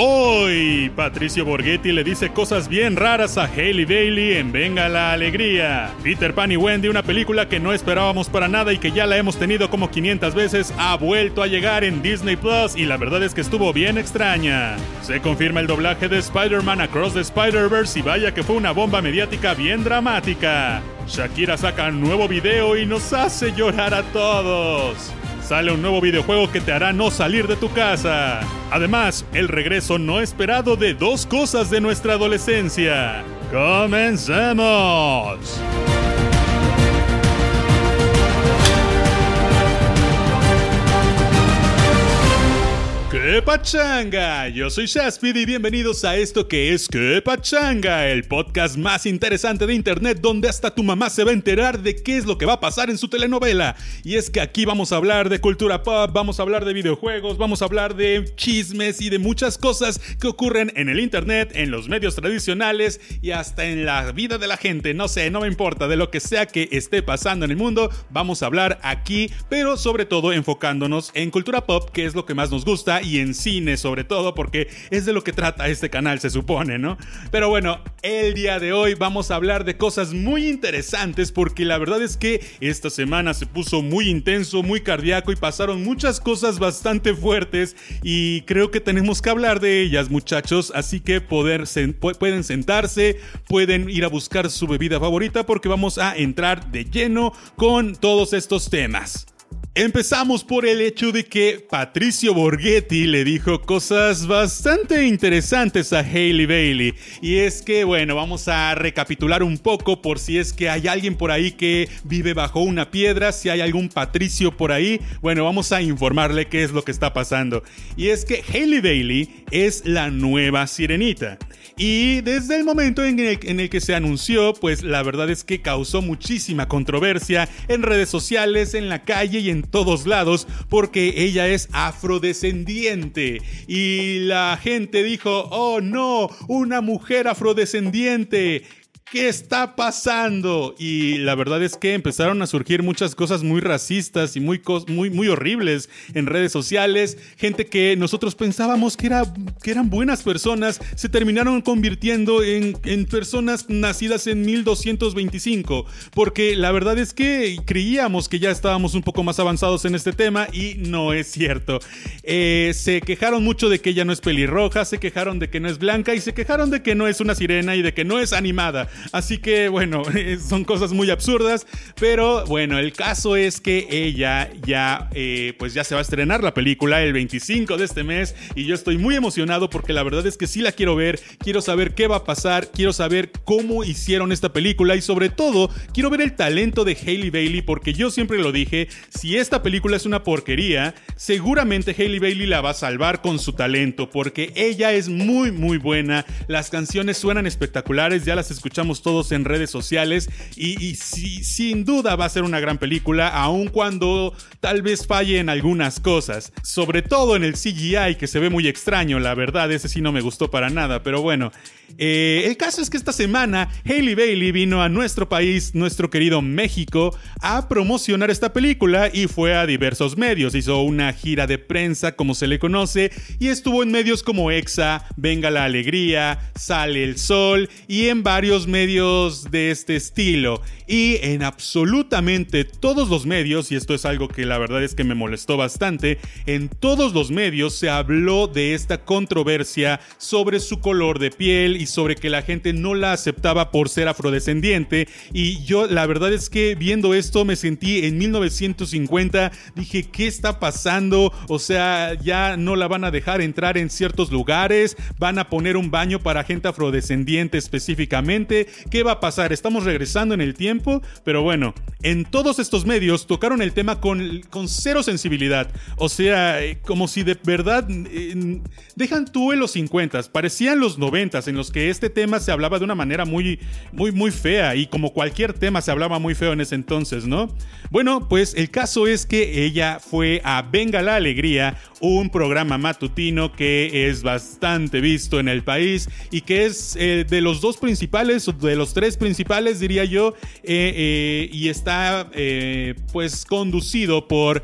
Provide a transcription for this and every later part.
Hoy, Patricio Borghetti le dice cosas bien raras a Haley Bailey en Venga la Alegría. Peter Pan y Wendy, una película que no esperábamos para nada y que ya la hemos tenido como 500 veces, ha vuelto a llegar en Disney Plus y la verdad es que estuvo bien extraña. Se confirma el doblaje de Spider-Man Across the Spider-Verse y vaya que fue una bomba mediática bien dramática. Shakira saca un nuevo video y nos hace llorar a todos. Sale un nuevo videojuego que te hará no salir de tu casa. Además, el regreso no esperado de dos cosas de nuestra adolescencia. ¡Comencemos! ¡Qué pachanga! Yo soy Shaspid y bienvenidos a esto que es ¡Qué pachanga! El podcast más interesante de internet donde hasta tu mamá se va a enterar de qué es lo que va a pasar en su telenovela. Y es que aquí vamos a hablar de cultura pop, vamos a hablar de videojuegos, vamos a hablar de chismes y de muchas cosas que ocurren en el internet, en los medios tradicionales y hasta en la vida de la gente. No sé, no me importa, de lo que sea que esté pasando en el mundo, vamos a hablar aquí, pero sobre todo enfocándonos en cultura pop, que es lo que más nos gusta y en cine sobre todo, porque es de lo que trata este canal, se supone, ¿no? Pero bueno, el día de hoy vamos a hablar de cosas muy interesantes porque la verdad es que esta semana se puso muy intenso, muy cardíaco y pasaron muchas cosas bastante fuertes y creo que tenemos que hablar de ellas, muchachos, así que poder pueden sentarse, pueden ir a buscar su bebida favorita porque vamos a entrar de lleno con todos estos temas. Empezamos por el hecho de que Patricio Borghetti le dijo cosas bastante interesantes a Hailey Bailey. Y es que, bueno, vamos a recapitular un poco por si es que hay alguien por ahí que vive bajo una piedra, si hay algún Patricio por ahí. Bueno, vamos a informarle qué es lo que está pasando. Y es que Hailey Bailey es la nueva sirenita. Y desde el momento en el, que se anunció, pues la verdad es que causó muchísima controversia en redes sociales, en la calle y en todos lados porque ella es afrodescendiente. Y la gente dijo, oh no, una mujer afrodescendiente. ¿Qué está pasando? Y la verdad es que empezaron a surgir muchas cosas muy racistas y muy, muy, muy horribles en redes sociales. Gente que nosotros pensábamos que, era, que eran buenas personas, se terminaron convirtiendo en, en personas nacidas en 1225. Porque la verdad es que creíamos que ya estábamos un poco más avanzados en este tema y no es cierto. Eh, se quejaron mucho de que ella no es pelirroja, se quejaron de que no es blanca y se quejaron de que no es una sirena y de que no es animada. Así que bueno, son cosas muy absurdas, pero bueno, el caso es que ella ya, eh, pues ya se va a estrenar la película el 25 de este mes y yo estoy muy emocionado porque la verdad es que sí la quiero ver, quiero saber qué va a pasar, quiero saber cómo hicieron esta película y sobre todo quiero ver el talento de Hailey Bailey porque yo siempre lo dije, si esta película es una porquería, seguramente Hailey Bailey la va a salvar con su talento porque ella es muy muy buena, las canciones suenan espectaculares, ya las escuchamos todos en redes sociales y, sin duda va a ser una gran película, aun cuando tal vez falle en algunas cosas, sobre todo en el CGI que se ve muy extraño, la verdad, ese sí no me gustó para nada, pero bueno, eh, el caso es que esta semana Hailey Bailey vino a nuestro país, nuestro querido México, a promocionar esta película y fue a diversos medios. Hizo una gira de prensa, como se le conoce, y estuvo en medios como EXA, Venga la Alegría, Sale el Sol y en varios medios de este estilo. Y en absolutamente todos los medios, y esto es algo que la verdad es que me molestó bastante, en todos los medios se habló de esta controversia sobre su color de piel y sobre que la gente no la aceptaba por ser afrodescendiente. Y yo la verdad es que viendo esto me sentí en 1950, dije, ¿qué está pasando? O sea, ya no la van a dejar entrar en ciertos lugares, van a poner un baño para gente afrodescendiente específicamente. ¿Qué va a pasar? Estamos regresando en el tiempo, pero bueno, en todos estos medios tocaron el tema con, con cero sensibilidad. O sea, eh, como si de verdad eh, dejan tú en los 50, parecían los 90 en los que este tema se hablaba de una manera muy, muy, muy fea y como cualquier tema se hablaba muy feo en ese entonces, ¿no? Bueno, pues el caso es que ella fue a Venga la Alegría, un programa matutino que es bastante visto en el país y que es eh, de los dos principales, de los tres principales diría yo, eh, eh, y está pues conducido por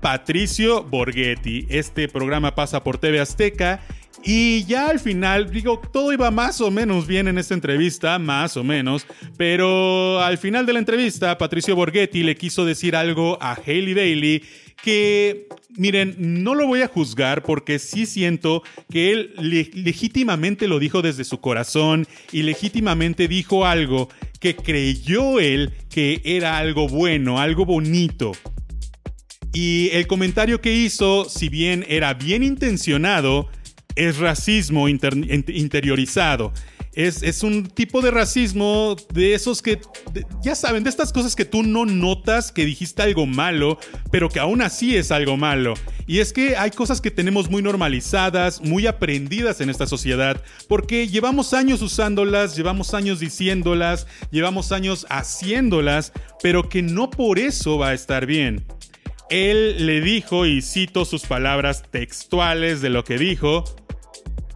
Patricio Borghetti. Este programa pasa por TV Azteca Y ya al final, digo, todo iba más o menos bien en esta entrevista, más o menos, pero al final de la entrevista, Patricio Borghetti le quiso decir algo a Haley Bailey que, miren, no lo voy a juzgar porque sí siento que él legítimamente lo dijo desde su corazón y legítimamente dijo algo que creyó él que era algo bueno, algo bonito. Y el comentario que hizo, si bien era bien intencionado, es racismo interiorizado. Es, un tipo de racismo de esos que, ya saben, de estas cosas que tú no notas que dijiste algo malo, pero que aún así es algo malo. Y es que hay cosas que tenemos muy normalizadas, muy aprendidas en esta sociedad, porque llevamos años usándolas, llevamos años diciéndolas, llevamos años haciéndolas, pero que no por eso va a estar bien. Él le dijo, y cito sus palabras textuales de lo que dijo,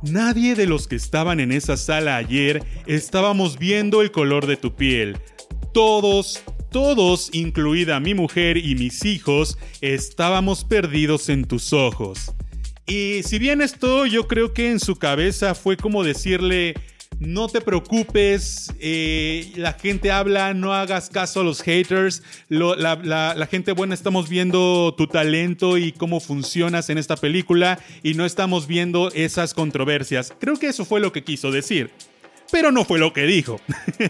Nadie de los que estaban en esa sala ayer estábamos viendo el color de tu piel. Todos, todos, incluida mi mujer y mis hijos, estábamos perdidos en tus ojos. Y si bien esto yo creo que en su cabeza fue como decirle, no te preocupes, eh, la gente habla, no hagas caso a los haters, la, gente buena estamos viendo tu talento y cómo funcionas en esta película y no estamos viendo esas controversias. Creo que eso fue lo que quiso decir pero no fue lo que dijo.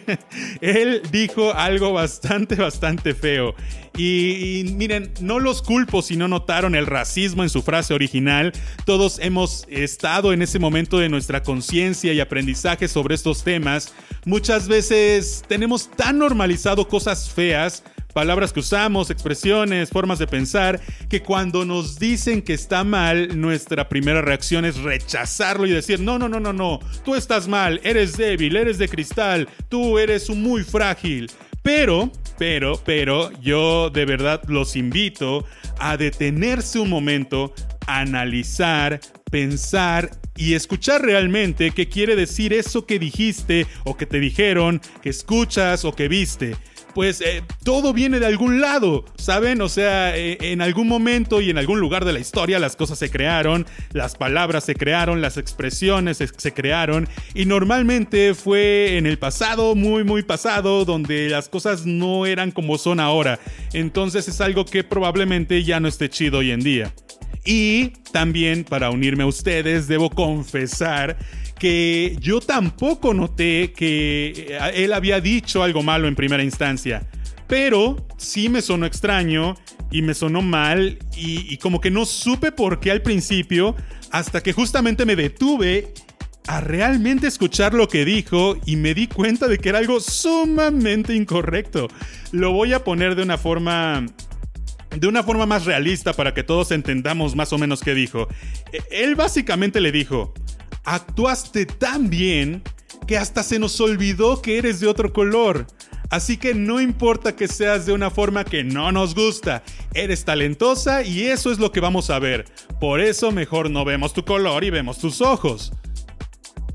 Él dijo algo bastante, bastante feo. Y, miren, no los culpo si no notaron el racismo en su frase original. Todos hemos estado en ese momento de nuestra conciencia y aprendizaje sobre estos temas. Muchas veces tenemos tan normalizado cosas feas palabras que usamos, expresiones, formas de pensar, que cuando nos dicen que está mal, nuestra primera reacción es rechazarlo y decir, no, no, no, no, no, tú estás mal, eres débil, eres de cristal, tú eres muy frágil. Pero, pero, pero, yo de verdad los invito a detenerse un momento, analizar, pensar y escuchar realmente qué quiere decir eso que dijiste o que te dijeron, que escuchas o que viste pues eh, todo viene de algún lado, ¿saben? O sea, eh, en algún momento y en algún lugar de la historia las cosas se crearon, las palabras se crearon, las expresiones se, crearon y normalmente fue en el pasado, muy, muy pasado, donde las cosas no eran como son ahora. Entonces es algo que probablemente ya no esté chido hoy en día. Y también para unirme a ustedes, debo confesar que yo tampoco noté que eh, él había dicho algo malo en primera instancia. Pero sí me sonó extraño y me sonó mal y, como que no supe por qué al principio hasta que justamente me detuve a realmente escuchar lo que dijo y me di cuenta de que era algo sumamente incorrecto. Lo voy a poner de una forma de una forma más realista para que todos entendamos más o menos qué dijo. E, él básicamente le dijo, actuaste tan bien que hasta se nos olvidó que eres de otro color. Así que no importa que seas de una forma que no nos gusta, eres talentosa y eso es lo que vamos a ver. Por eso mejor no vemos tu color y vemos tus ojos.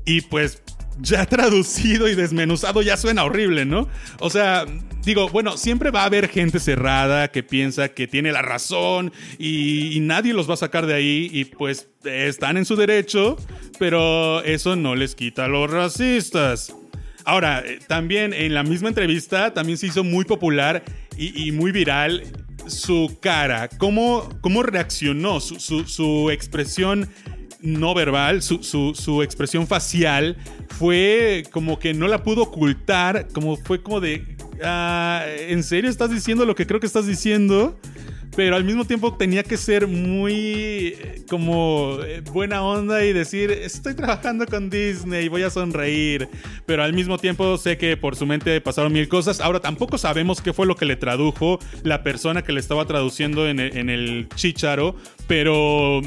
Y pues ya traducido y desmenuzado ya suena horrible, ¿no? O sea, digo, bueno, siempre va a haber gente cerrada que piensa que tiene la razón y, nadie los va a sacar de ahí y pues están en su derecho, pero eso no les quita a los racistas. Ahora, eh, también en la misma entrevista también se hizo muy popular y, muy viral su cara, cómo, cómo reaccionó, su, su expresión no verbal, su, expresión facial fue como que no la pudo ocultar, como fue como de, ah, ¿en serio estás diciendo lo que creo que estás diciendo? Pero al mismo tiempo tenía que ser muy eh, como eh, buena onda y decir, estoy trabajando con Disney, voy a sonreír. Pero al mismo tiempo sé que por su mente pasaron mil cosas. Ahora tampoco sabemos qué fue lo que le tradujo la persona que le estaba traduciendo en el chicharo. Pero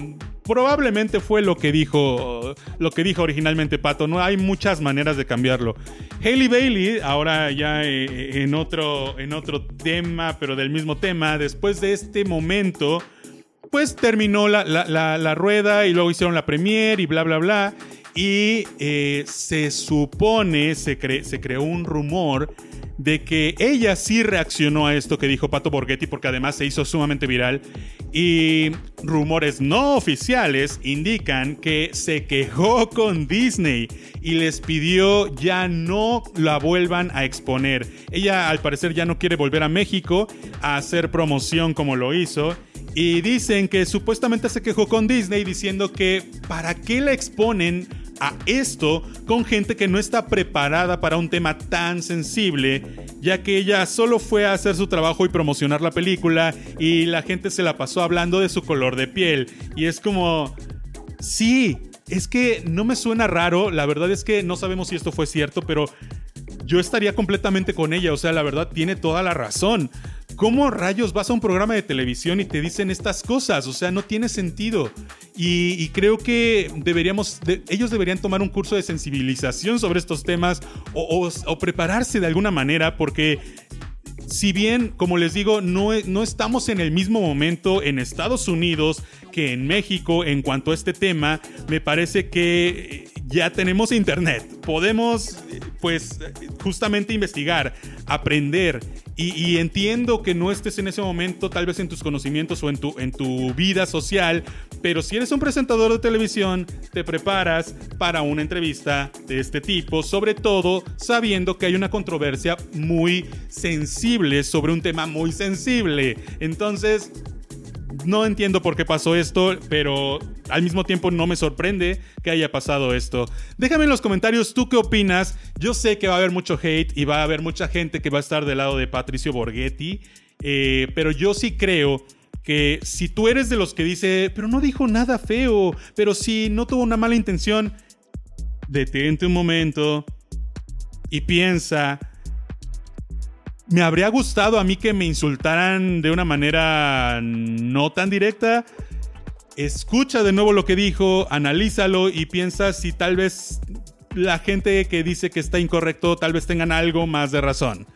probablemente fue lo que dijo lo que dijo originalmente Pato. No hay muchas maneras de cambiarlo. Haley Bailey, ahora ya eh, en otro en otro tema, pero del mismo tema, después de este momento, pues terminó la, rueda y luego hicieron la premiere y bla bla bla. Y eh, se supone, se, se creó un rumor de que ella sí reaccionó a esto que dijo Pato Borghetti porque además se hizo sumamente viral y rumores no oficiales indican que se quejó con Disney y les pidió ya no la vuelvan a exponer. Ella al parecer ya no quiere volver a México a hacer promoción como lo hizo y dicen que supuestamente se quejó con Disney diciendo que ¿para qué la exponen a esto con gente que no está preparada para un tema tan sensible, ya que ella solo fue a hacer su trabajo y promocionar la película y la gente se la pasó hablando de su color de piel. Y es como, sí, es que no me suena raro, la verdad es que no sabemos si esto fue cierto, pero yo estaría completamente con ella, o sea, la verdad tiene toda la razón. ¿Cómo rayos vas a un programa de televisión y te dicen estas cosas? O sea, no tiene sentido. Y, creo que deberíamos, ellos deberían tomar un curso de sensibilización sobre estos temas o, o prepararse de alguna manera porque si bien, como les digo, no, no, estamos en el mismo momento en Estados Unidos que en México en cuanto a este tema, me parece que ya tenemos internet. Podemos, pues, justamente investigar, aprender. Y, entiendo que no estés en ese momento, tal vez en tus conocimientos o en tu, en tu vida social, pero si eres un presentador de televisión, te preparas para una entrevista de este tipo, sobre todo sabiendo que hay una controversia muy sensible sobre un tema muy sensible. Entonces, no entiendo por qué pasó esto, pero al mismo tiempo no me sorprende que haya pasado esto. Déjame en los comentarios tú qué opinas. Yo sé que va a haber mucho hate y va a haber mucha gente que va a estar del lado de Patricio Borghetti, eh, pero yo sí creo que si tú eres de los que dice, pero no dijo nada feo, pero si no tuvo una mala intención, detente un momento y piensa me habría gustado a mí que me insultaran de una manera no tan directa. Escucha de nuevo lo que dijo, analízalo y piensa si tal vez la gente que dice que está incorrecto tal vez tengan algo más de razón.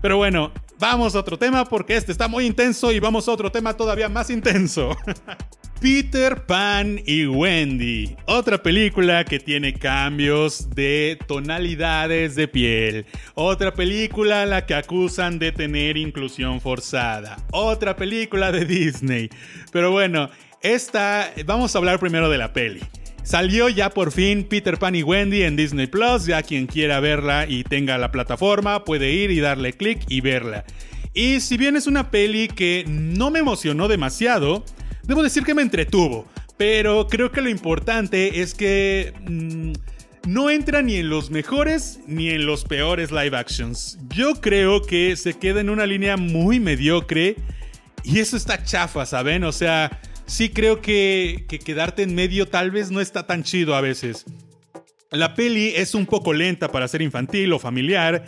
Pero bueno, vamos a otro tema porque este está muy intenso y vamos a otro tema todavía más intenso. Peter Pan y Wendy, otra película que tiene cambios de tonalidades de piel, otra película a la que acusan de tener inclusión forzada, otra película de Disney. Pero bueno, esta, vamos a hablar primero de la peli. Salió ya por fin Peter Pan y Wendy en Disney Plus, ya quien quiera verla y tenga la plataforma puede ir y darle clic y verla. Y si bien es una peli que no me emocionó demasiado, Debo decir que me entretuvo, pero creo que lo importante es que mm, no entra ni en los mejores ni en los peores live actions. Yo creo que se queda en una línea muy mediocre y eso está chafa, ¿saben? O sea, sí creo que, que quedarte en medio tal vez no está tan chido a veces. La peli es un poco lenta para ser infantil o familiar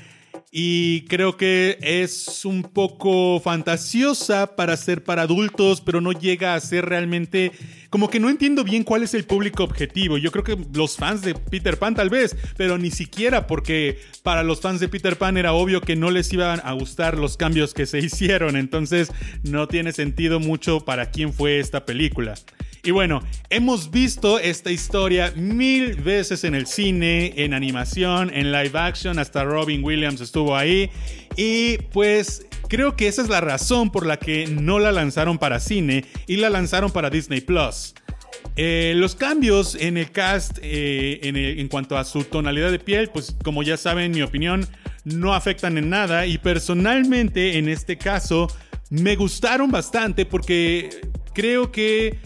y creo que es un poco fantasiosa para ser para adultos, pero no llega a ser realmente como que no entiendo bien cuál es el público objetivo. Yo creo que los fans de Peter Pan tal vez, pero ni siquiera porque para los fans de Peter Pan era obvio que no les iban a gustar los cambios que se hicieron, entonces no tiene sentido mucho para quién fue esta película. Y bueno, hemos visto esta historia mil veces en el cine, en animación, en live action, hasta Robin Williams estuvo ahí. Y pues creo que esa es la razón por la que no la lanzaron para cine y la lanzaron para Disney Plus. Eh, los cambios en el cast eh, en, en, cuanto a su tonalidad de piel, pues como ya saben, mi opinión, no afectan en nada y personalmente en este caso me gustaron bastante porque creo que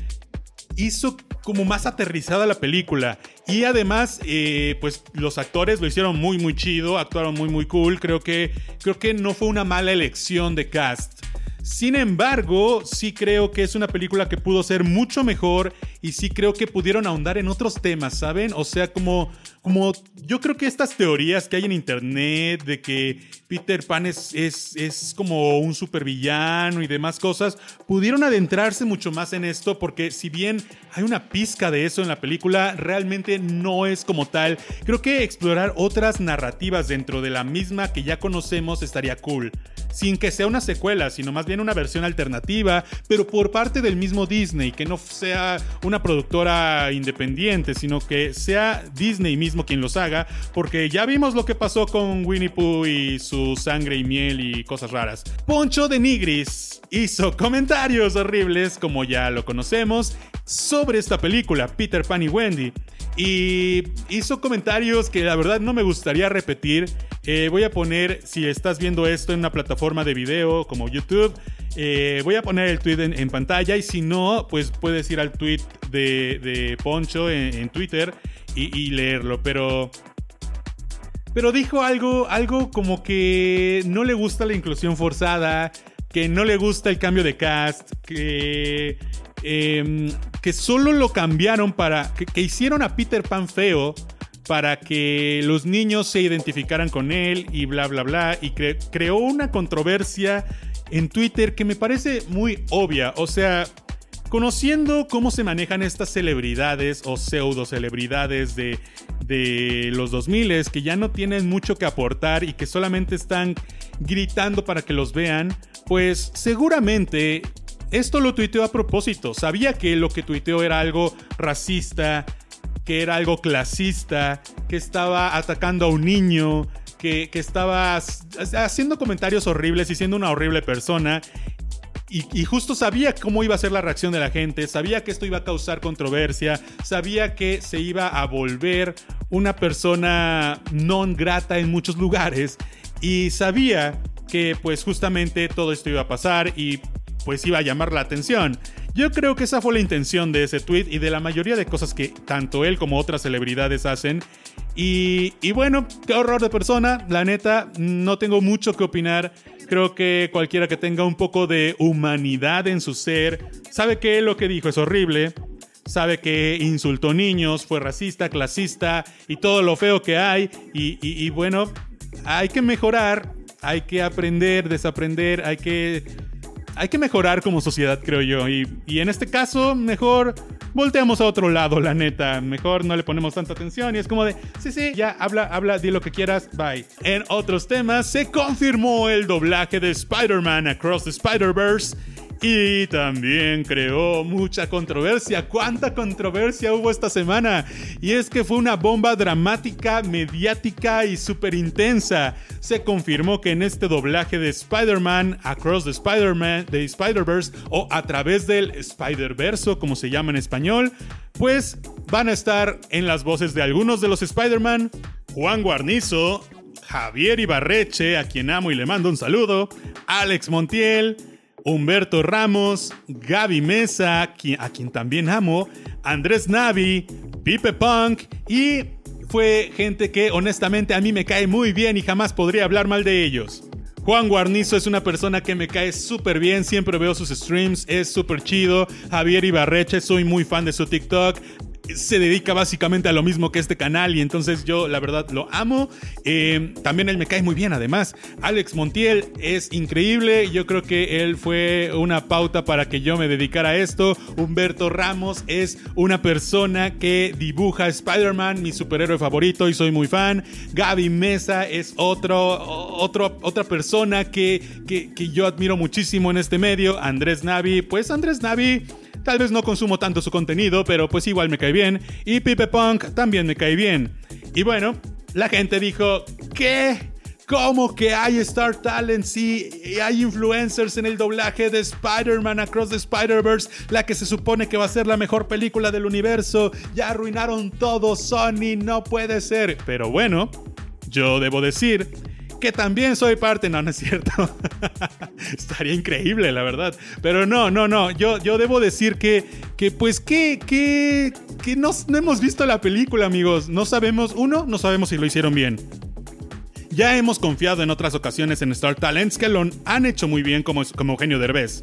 hizo como más aterrizada la película. Y además, eh, pues los actores lo hicieron muy, muy chido, actuaron muy, muy cool. Creo que, creo que no fue una mala elección de cast. Sin embargo, sí creo que es una película que pudo ser mucho mejor y sí creo que pudieron ahondar en otros temas, ¿saben? O sea, como, como yo creo que estas teorías que hay en internet de que Peter Pan es, es, es como un supervillano y demás cosas, pudieron adentrarse mucho más en esto porque si bien hay una pizca de eso en la película, realmente no es como tal. Creo que explorar otras narrativas dentro de la misma que ya conocemos estaría cool sin que sea una secuela, sino más bien una versión alternativa, pero por parte del mismo Disney, que no sea una productora independiente, sino que sea Disney mismo quien los haga, porque ya vimos lo que pasó con Winnie Pooh y su sangre y miel y cosas raras. Poncho de Nigris hizo comentarios horribles, como ya lo conocemos, sobre esta película, Peter Pan y Wendy. Y hizo comentarios que la verdad no me gustaría repetir. Eh, voy a poner, si estás viendo esto en una plataforma de video como YouTube, eh, voy a poner el tweet en, pantalla y si no, pues puedes ir al tweet de, Poncho en, Twitter y, leerlo. Pero... Pero dijo algo, algo como que no le gusta la inclusión forzada, que no le gusta el cambio de cast, que, em, que solo lo cambiaron para, que, hicieron a Peter Pan feo para que los niños se identificaran con él y bla, bla, bla, y creó una controversia en Twitter que me parece muy obvia. O sea, conociendo cómo se manejan estas celebridades o pseudo celebridades de, de los 2000 que ya no tienen mucho que aportar y que solamente están gritando para que los vean, pues seguramente esto lo tuiteó a propósito. Sabía que lo que tuiteó era algo racista, que era algo clasista, que estaba atacando a un niño, que, estaba haciendo comentarios horribles y siendo una horrible persona. Y, justo sabía cómo iba a ser la reacción de la gente, sabía que esto iba a causar controversia, sabía que se iba a volver una persona non grata en muchos lugares y sabía que pues justamente todo esto iba a pasar y pues iba a llamar la atención. Yo creo que esa fue la intención de ese tweet y de la mayoría de cosas que tanto él como otras celebridades hacen. Y, bueno, qué horror de persona, la neta, no tengo mucho que opinar. Creo que cualquiera que tenga un poco de humanidad en su ser sabe que lo que dijo es horrible, sabe que insultó niños, fue racista, clasista y todo lo feo que hay. y bueno, hay que mejorar, hay que aprender, desaprender, hay que hay que mejorar como sociedad, creo yo. Y, en este caso, mejor volteamos a otro lado, la neta. Mejor no le ponemos tanta atención y es como de, sí, sí, ya habla, habla, di lo que quieras, bye. En otros temas, se confirmó el doblaje de Spider-Man Across the Spider-Verse y también creó mucha controversia. ¿Cuánta controversia hubo esta semana? Y es que fue una bomba dramática, mediática y súper intensa. Se confirmó que en este doblaje de Spider-Man, Across the Spider-Man, de Spider-Verse o a través del Spider-Verso, como se llama en español, pues van a estar en las voces de algunos de los Spider-Man, Juan Guarnizo, Javier Ibarreche, a quien amo y le mando un saludo, Alex Montiel, Humberto Ramos, Gaby Mesa, a quien también amo, Andrés Navi, Pipe Punk y fue gente que honestamente a mí me cae muy bien y jamás podría hablar mal de ellos. Juan Guarnizo es una persona que me cae súper bien, siempre veo sus streams, es súper chido. Javier Ibarreche, soy muy fan de su TikTok se dedica básicamente a lo mismo que este canal y entonces yo la verdad lo amo. Eh, también él me cae muy bien además. Alex Montiel es increíble, yo creo que él fue una pauta para que yo me dedicara a esto. Humberto Ramos es una persona que dibuja Spider-Man, mi superhéroe favorito y soy muy fan. Gaby Mesa es otro, otro otra persona que, que, que yo admiro muchísimo en este medio. Andrés Navi, pues Andrés Navi Tal vez no consumo tanto su contenido, pero pues igual me cae bien. Y Pipe Punk también me cae bien. Y bueno, la gente dijo, ¿qué? ¿Cómo que hay Star Talents y hay influencers en el doblaje de Spider-Man Across the Spider-Verse, la que se supone que va a ser la mejor película del universo? Ya arruinaron todo, Sony, no puede ser. Pero bueno, yo debo decir que también soy parte. No, no es cierto. Estaría increíble, la verdad. Pero no, no, no. Yo, yo debo decir que, que pues, que, que, que no, hemos visto la película, amigos. No sabemos, uno, no sabemos si lo hicieron bien. Ya hemos confiado en otras ocasiones en Star Talents que lo han hecho muy bien como, como Eugenio Derbez.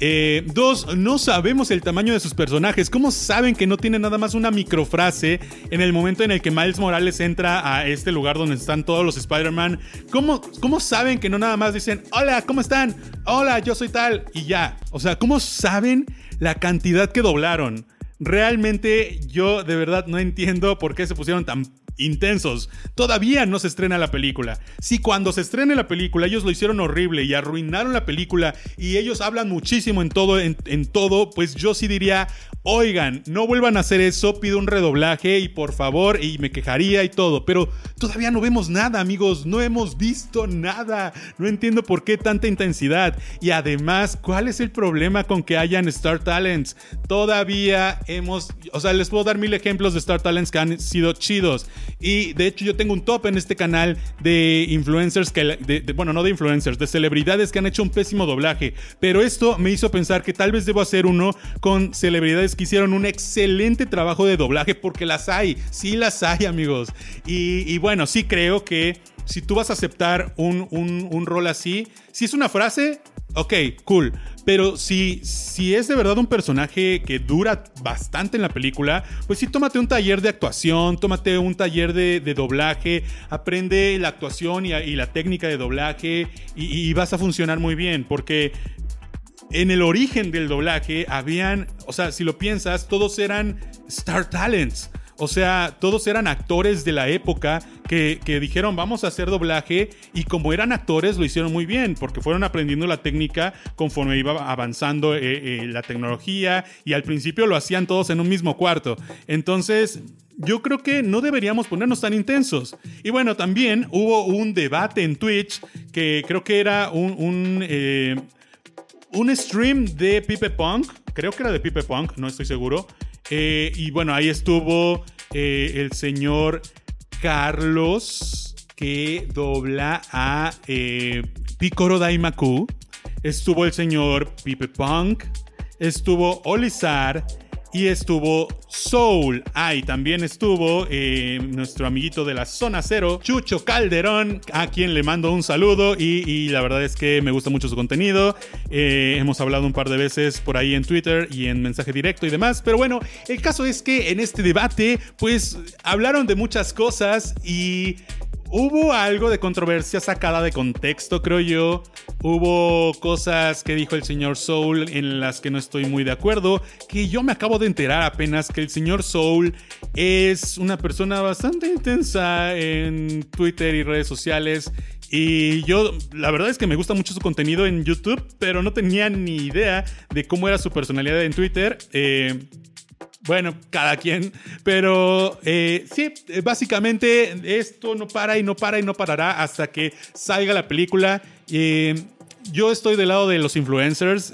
Eh, dos, no sabemos el tamaño de sus personajes. ¿Cómo saben que no tiene nada más una microfrase en el momento en el que Miles Morales entra a este lugar donde están todos los Spider-Man? ¿Cómo, ¿Cómo saben que no nada más dicen, hola, ¿cómo están? Hola, yo soy tal y ya? O sea, ¿cómo saben la cantidad que doblaron? Realmente yo de verdad no entiendo por qué se pusieron tan intensos. Todavía no se estrena la película. Si cuando se estrene la película ellos lo hicieron horrible y arruinaron la película y ellos hablan muchísimo en todo, en, todo, pues yo sí diría, oigan, no vuelvan a hacer eso, pido un redoblaje y por favor, y me quejaría y todo. Pero todavía no vemos nada, amigos, no hemos visto nada. No entiendo por qué tanta intensidad. Y además, ¿cuál es el problema con que hayan Star Talents? Todavía hemos, o sea, les puedo dar mil ejemplos de Star Talents que han sido chidos. Y de hecho yo tengo un top en este canal de influencers, que, bueno, no de influencers, de celebridades que han hecho un pésimo doblaje. Pero esto me hizo pensar que tal vez debo hacer uno con celebridades que hicieron un excelente trabajo de doblaje, porque las hay, sí las hay amigos. Y, bueno, sí creo que si tú vas a aceptar un, un rol así, si es una frase, ok, cool. Pero si, si es de verdad un personaje que dura bastante en la película, pues sí, tómate un taller de actuación, tómate un taller de, doblaje, aprende la actuación y, la técnica de doblaje y, vas a funcionar muy bien, porque en el origen del doblaje habían, o sea, si lo piensas, todos eran Star Talents. O sea, todos eran actores de la época que, dijeron vamos a hacer doblaje y como eran actores lo hicieron muy bien porque fueron aprendiendo la técnica conforme iba avanzando eh, eh, la tecnología y al principio lo hacían todos en un mismo cuarto. Entonces, yo creo que no deberíamos ponernos tan intensos. Y bueno, también hubo un debate en Twitch que creo que era un, un, eh, un stream de Pipe Punk. Creo que era de Pipe Punk, no estoy seguro. Eh, y bueno, ahí estuvo eh, el señor Carlos, que dobla a eh, Picoro Daimaku. Estuvo el señor Pipe Punk. Estuvo Olizar y estuvo Soul. Ah, y también estuvo eh, nuestro amiguito de la zona cero, Chucho Calderón, a quien le mando un saludo y, la verdad es que me gusta mucho su contenido. Eh, hemos hablado un par de veces por ahí en Twitter y en mensaje directo y demás, pero bueno, el caso es que en este debate pues hablaron de muchas cosas y Hubo algo de controversia sacada de contexto, creo yo. Hubo cosas que dijo el señor Soul en las que no estoy muy de acuerdo. Que yo me acabo de enterar apenas que el señor Soul es una persona bastante intensa en Twitter y redes sociales. Y yo, la verdad es que me gusta mucho su contenido en YouTube, pero no tenía ni idea de cómo era su personalidad en Twitter. Eh, bueno, cada quien. Pero eh, sí, eh, básicamente esto no para y no para y no parará hasta que salga la película. Eh, yo estoy del lado de los influencers.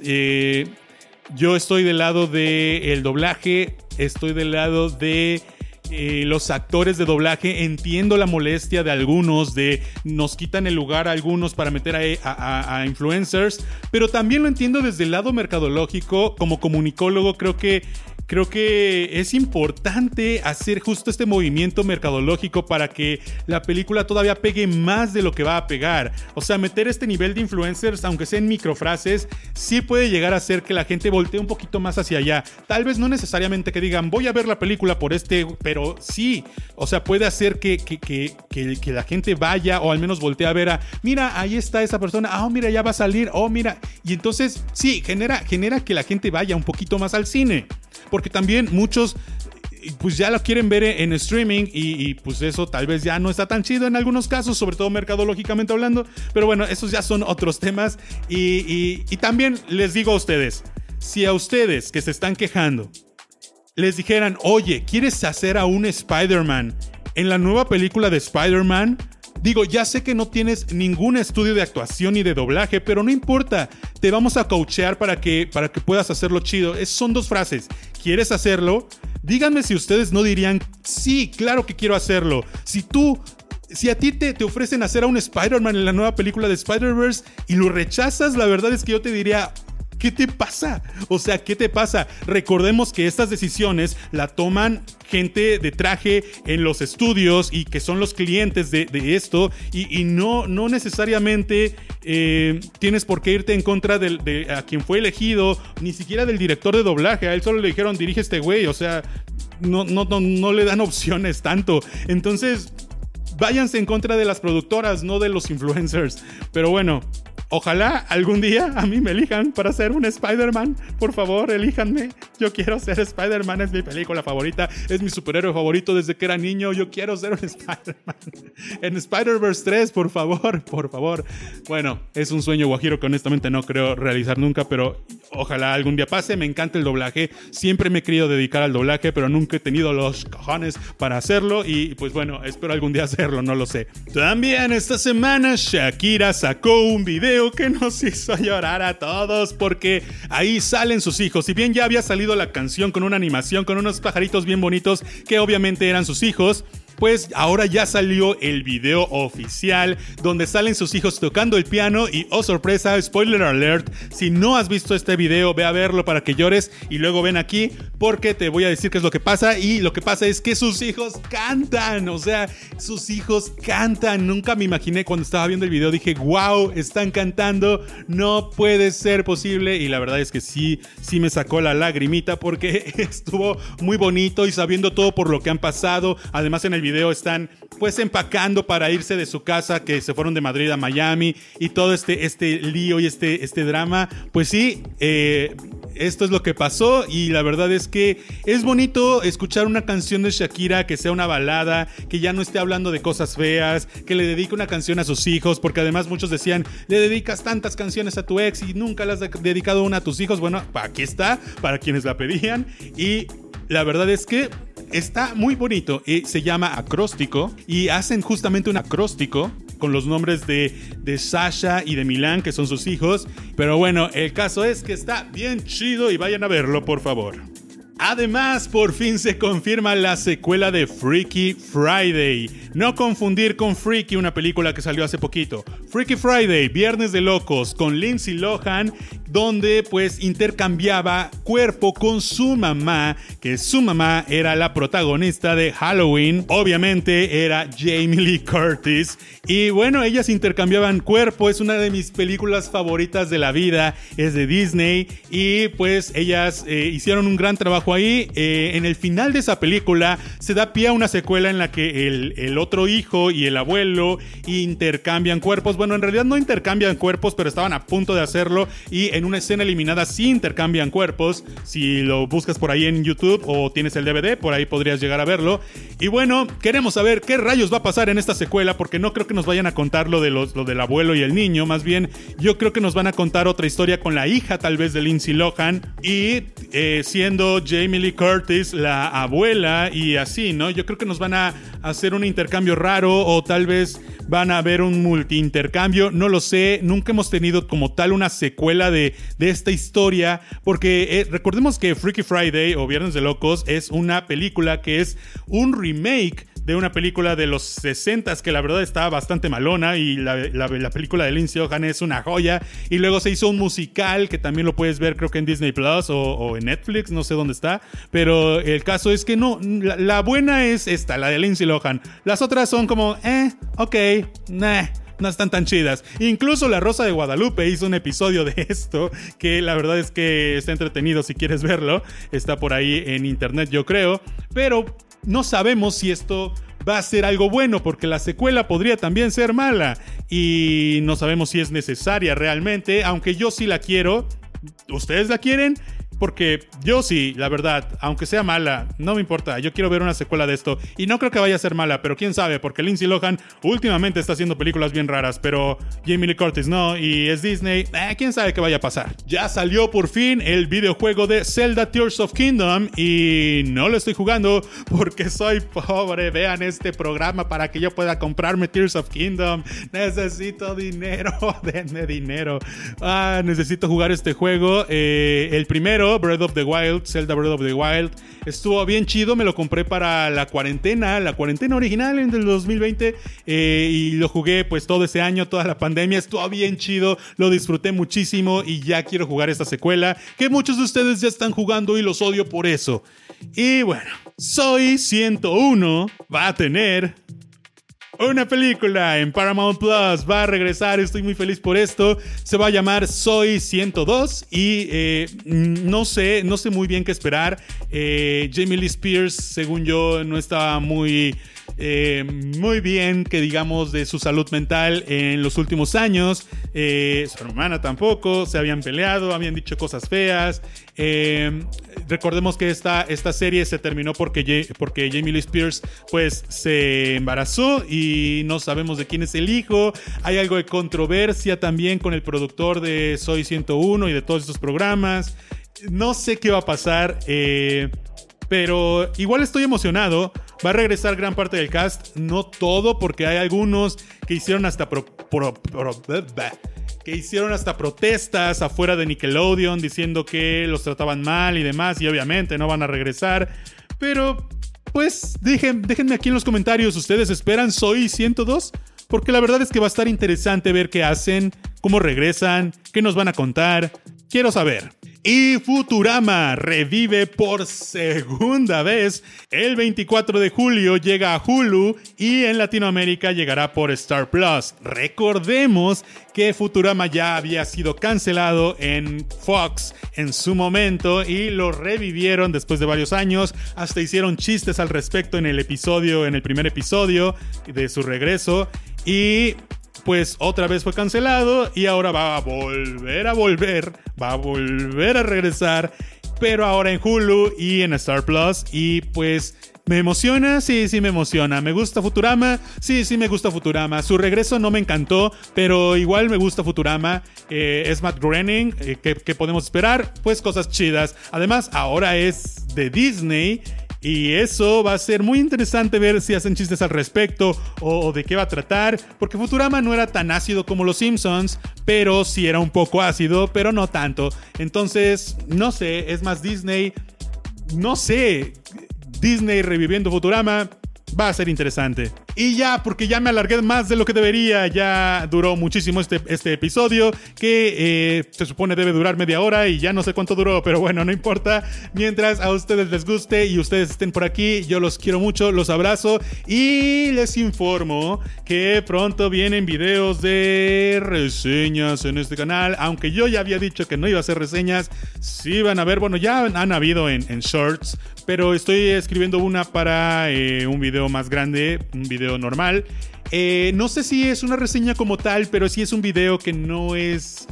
yo estoy del lado del doblaje. Estoy del lado de los actores de doblaje. Entiendo la molestia de algunos de nos quitan el lugar a algunos para meter a, influencers. Pero también lo entiendo desde el lado mercadológico. Como comunicólogo creo que creo que es importante hacer justo este movimiento mercadológico para que la película todavía pegue más de lo que va a pegar. O sea, meter este nivel de influencers, aunque sea en microfrases, sí puede llegar a hacer que la gente voltee un poquito más hacia allá. Tal vez no necesariamente que digan, voy a ver la película por este, pero sí. O sea, puede hacer que, que, que, que, la gente vaya o al menos voltee a ver a, mira, ahí está esa persona, ah, oh, mira, ya va a salir, oh, mira. Y entonces, sí, genera, genera que la gente vaya un poquito más al cine porque también muchos pues ya lo quieren ver en streaming y, pues eso tal vez ya no está tan chido en algunos casos, sobre todo mercadológicamente hablando, pero bueno, esos ya son otros temas y, y también les digo a ustedes, si a ustedes que se están quejando les dijeran, oye, ¿quieres hacer a un Spider-Man en la nueva película de Spider-Man? Digo, ya sé que no tienes ningún estudio de actuación ni de doblaje, pero no importa. Te vamos a coachear para que, para que puedas hacerlo chido. Son dos frases. ¿Quieres hacerlo? Díganme si ustedes no dirían, sí, claro que quiero hacerlo. Si tú si a ti te, te, ofrecen hacer a un Spider-Man en la nueva película de Spider-Verse y lo rechazas, la verdad es que yo te diría, ¿Qué te pasa? O sea, ¿qué te pasa? Recordemos que estas decisiones la toman gente de traje en los estudios y que son los clientes de, esto y, no, no necesariamente eh, tienes por qué irte en contra de, a quien fue elegido, ni siquiera del director de doblaje. A él solo le dijeron dirige este güey, o sea, no, no, no, no le dan opciones tanto. Entonces, váyanse en contra de las productoras, no de los influencers. Pero bueno, ojalá algún día a mí me elijan para ser un Spider-Man. Por favor, elíjanme. Yo quiero ser Spider-Man, es mi película favorita, es mi superhéroe favorito desde que era niño. Yo quiero ser un Spider-Man. En Spider-Verse 3, por favor, por favor. Bueno, es un sueño guajiro que honestamente no creo realizar nunca, pero ojalá algún día pase. Me encanta el doblaje. Siempre me he querido dedicar al doblaje, pero nunca he tenido los cojones para hacerlo. Y pues bueno, espero algún día hacerlo, no lo sé. También esta semana Shakira sacó un video que nos hizo llorar a todos porque ahí salen sus hijos. Si bien ya había salido la canción con una animación, con unos pajaritos bien bonitos que obviamente eran sus hijos, pues ahora ya salió el video oficial donde salen sus hijos tocando el piano y oh sorpresa, spoiler alert, si no has visto este video ve a verlo para que llores y luego ven aquí porque te voy a decir qué es lo que pasa y lo que pasa es que sus hijos cantan, o sea, sus hijos cantan, nunca me imaginé cuando estaba viendo el video dije, wow, están cantando, no puede ser posible y la verdad es que sí, sí me sacó la lagrimita porque estuvo muy bonito y sabiendo todo por lo que han pasado, además en el video están pues empacando para irse de su casa que se fueron de Madrid a Miami y todo este, este lío y este, este drama. Pues sí, eh, esto es lo que pasó y la verdad es que es bonito escuchar una canción de Shakira que sea una balada, que ya no esté hablando de cosas feas, que le dedique una canción a sus hijos, porque además muchos decían, le dedicas tantas canciones a tu ex y nunca le has dedicado una a tus hijos. Bueno, aquí está, para quienes la pedían y la verdad es que está muy bonito. y se llama acróstico y hacen justamente un acróstico con los nombres de, de Sasha y de Milán, que son sus hijos. Pero bueno, el caso es que está bien chido y vayan a verlo, por favor. Además, por fin se confirma la secuela de Freaky Friday. No confundir con Freaky, una película que salió hace poquito. Freaky Friday, Viernes de Locos, con Lindsay Lohan donde pues intercambiaba cuerpo con su mamá, que su mamá era la protagonista de Halloween, obviamente era Jamie Lee Curtis, y bueno, ellas intercambiaban cuerpo, es una de mis películas favoritas de la vida, es de Disney, y pues ellas eh, hicieron un gran trabajo ahí, eh, en el final de esa película se da pie a una secuela en la que el, el otro hijo y el abuelo intercambian cuerpos, bueno, en realidad no intercambian cuerpos, pero estaban a punto de hacerlo, y una escena eliminada sí intercambian cuerpos. Si lo buscas por ahí en YouTube o tienes el DVD, por ahí podrías llegar a verlo. Y bueno, queremos saber qué rayos va a pasar en esta secuela, porque no creo que nos vayan a contar lo, de los, lo del abuelo y el niño. Más bien, yo creo que nos van a contar otra historia con la hija, tal vez, de Lindsay Lohan. Y eh, siendo Jamie Lee Curtis la abuela y así, ¿no? Yo creo que nos van a hacer un intercambio raro o tal vez van a haber un multi-intercambio. No lo sé. Nunca hemos tenido como tal una secuela de de, esta historia, porque eh, recordemos que Freaky Friday o Viernes de Locos es una película que es un remake de una película de los 60 que la verdad está bastante malona y la, película de Lindsay Lohan es una joya. Y luego se hizo un musical que también lo puedes ver creo que en Disney Plus o, en Netflix, no sé dónde está. Pero el caso es que no, la, buena es esta, la de Lindsay Lohan. Las otras son como, eh, ok, nah no están tan chidas. Incluso La Rosa de Guadalupe hizo un episodio de esto, que la verdad es que está entretenido si quieres verlo. Está por ahí en internet, yo creo. Pero no sabemos si esto va a ser algo bueno, porque la secuela podría también ser mala. Y no sabemos si es necesaria realmente, aunque yo sí la quiero. ¿Ustedes la quieren? Porque yo sí, la verdad, aunque sea mala, no me importa. Yo quiero ver una secuela de esto. Y no creo que vaya a ser mala, pero quién sabe, porque Lindsay Lohan últimamente está haciendo películas bien raras, pero Jamie Lee Curtis no, y es Disney, eh, quién sabe qué vaya a pasar. Ya salió por fin el videojuego de Zelda Tears of Kingdom y no lo estoy jugando porque soy pobre. Vean este programa para que yo pueda comprarme Tears of Kingdom. Necesito dinero, denme dinero. Ah, necesito jugar este juego. Eh, el primero Breath of the Wild, Zelda Breath of the Wild, estuvo bien chido, me lo compré para la cuarentena, la cuarentena original en el 2020 eh, y lo jugué pues todo ese año, toda la pandemia, estuvo bien chido, lo disfruté muchísimo y ya quiero jugar esta secuela que muchos de ustedes ya están jugando y los odio por eso. Y bueno, Soy 101 va a tener una película en Paramount Plus va a regresar, estoy muy feliz por esto. Se va a llamar Soy 102 y eh, no sé, no sé muy bien qué esperar. Eh, Jamie Lee Spears, según yo, no estaba muy eh, muy bien, que digamos, de su salud mental en los últimos años. Eh, su hermana tampoco, se habían peleado, habían dicho cosas feas. Eh, recordemos que esta, esta serie se terminó porque, porque Jamie Lee Spears pues se embarazó y no sabemos de quién es el hijo. Hay algo de controversia también con el productor de Soy 101 y de todos estos programas. No sé qué va a pasar. Pero igual estoy emocionado. Va a regresar gran parte del cast. No todo, porque hay algunos que hicieron hasta que hicieron hasta protestas afuera de Nickelodeon diciendo que los trataban mal y demás. Y obviamente no van a regresar. Pero, pues, déjenme aquí en los comentarios. ¿Ustedes esperan Soy 102? Porque la verdad es que va a estar interesante ver qué hacen, cómo regresan, qué nos van a contar. Quiero saber. Y Futurama revive por segunda vez. El 24 de julio llega a Hulu y en Latinoamérica llegará por Star Plus. Recordemos que Futurama ya había sido cancelado en Fox en su momento y lo revivieron después de varios años. Hasta hicieron chistes al respecto en el episodio, en el primer episodio de su regreso. Y pues otra vez fue cancelado y ahora va a volver a volver, va a volver a regresar, pero ahora en Hulu y en Star Plus y pues ¿Me emociona? Sí, sí me emociona. ¿Me gusta Futurama? Sí, sí me gusta Futurama. Su regreso no me encantó, pero igual me gusta Futurama. Eh, es Matt Groening. Eh, ¿Qué podemos esperar? Pues cosas chidas. Además, ahora es de Disney y eso va a ser muy interesante ver si hacen chistes al respecto o, de qué va a tratar, porque Futurama no era tan ácido como Los Simpsons, pero sí era un poco ácido, pero no tanto. Entonces, no sé, es más Disney, no sé, Disney reviviendo Futurama, va a ser interesante. Y ya, porque ya me alargué más de lo que debería, ya duró muchísimo este, este episodio, que eh, se supone debe durar media hora y ya no sé cuánto duró, pero bueno, no importa. Mientras a ustedes les guste y ustedes estén por aquí, yo los quiero mucho, los abrazo y les informo que pronto vienen videos de reseñas en este canal, aunque yo ya había dicho que no iba a hacer reseñas, sí van a ver, bueno, ya han habido en, shorts, pero estoy escribiendo una para eh, un video más grande, un normal. Eh, no sé si es una reseña como tal, pero sí es un video que no es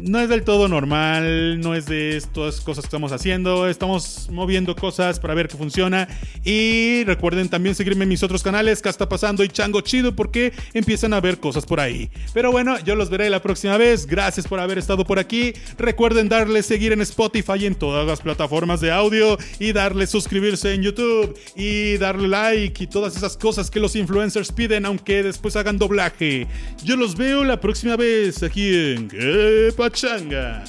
no es del todo normal, no es de estas cosas que estamos haciendo, estamos moviendo cosas para ver qué funciona. Y recuerden también seguirme en mis otros canales, que está pasando y Chango Chido, porque empiezan a ver cosas por ahí. Pero bueno, yo los veré la próxima vez. Gracias por haber estado por aquí. Recuerden darle seguir en Spotify y en todas las plataformas de audio y darle suscribirse en YouTube y darle like y todas esas cosas que los influencers piden, aunque después hagan doblaje. Yo los veo la próxima vez aquí en pachanga.